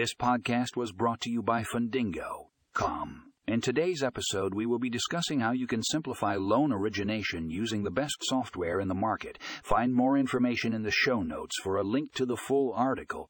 This podcast was brought to you by Fundingo.com. In today's episode, we will be discussing how you can simplify loan origination using the best software in the market. Find more information in the show notes for a link to the full article.